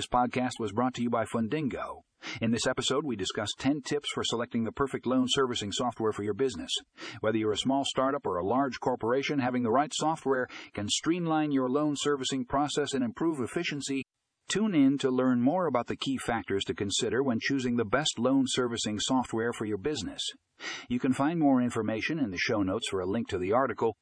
This podcast was brought to you by Fundingo. In this episode, we discuss 10 tips for selecting the perfect loan servicing software for your business. Whether you're a small startup or a large corporation, having the right software can streamline your loan servicing process and improve efficiency. Tune in to learn more about the key factors to consider when choosing the best loan servicing software for your business. You can find more information in the show notes for a link to the article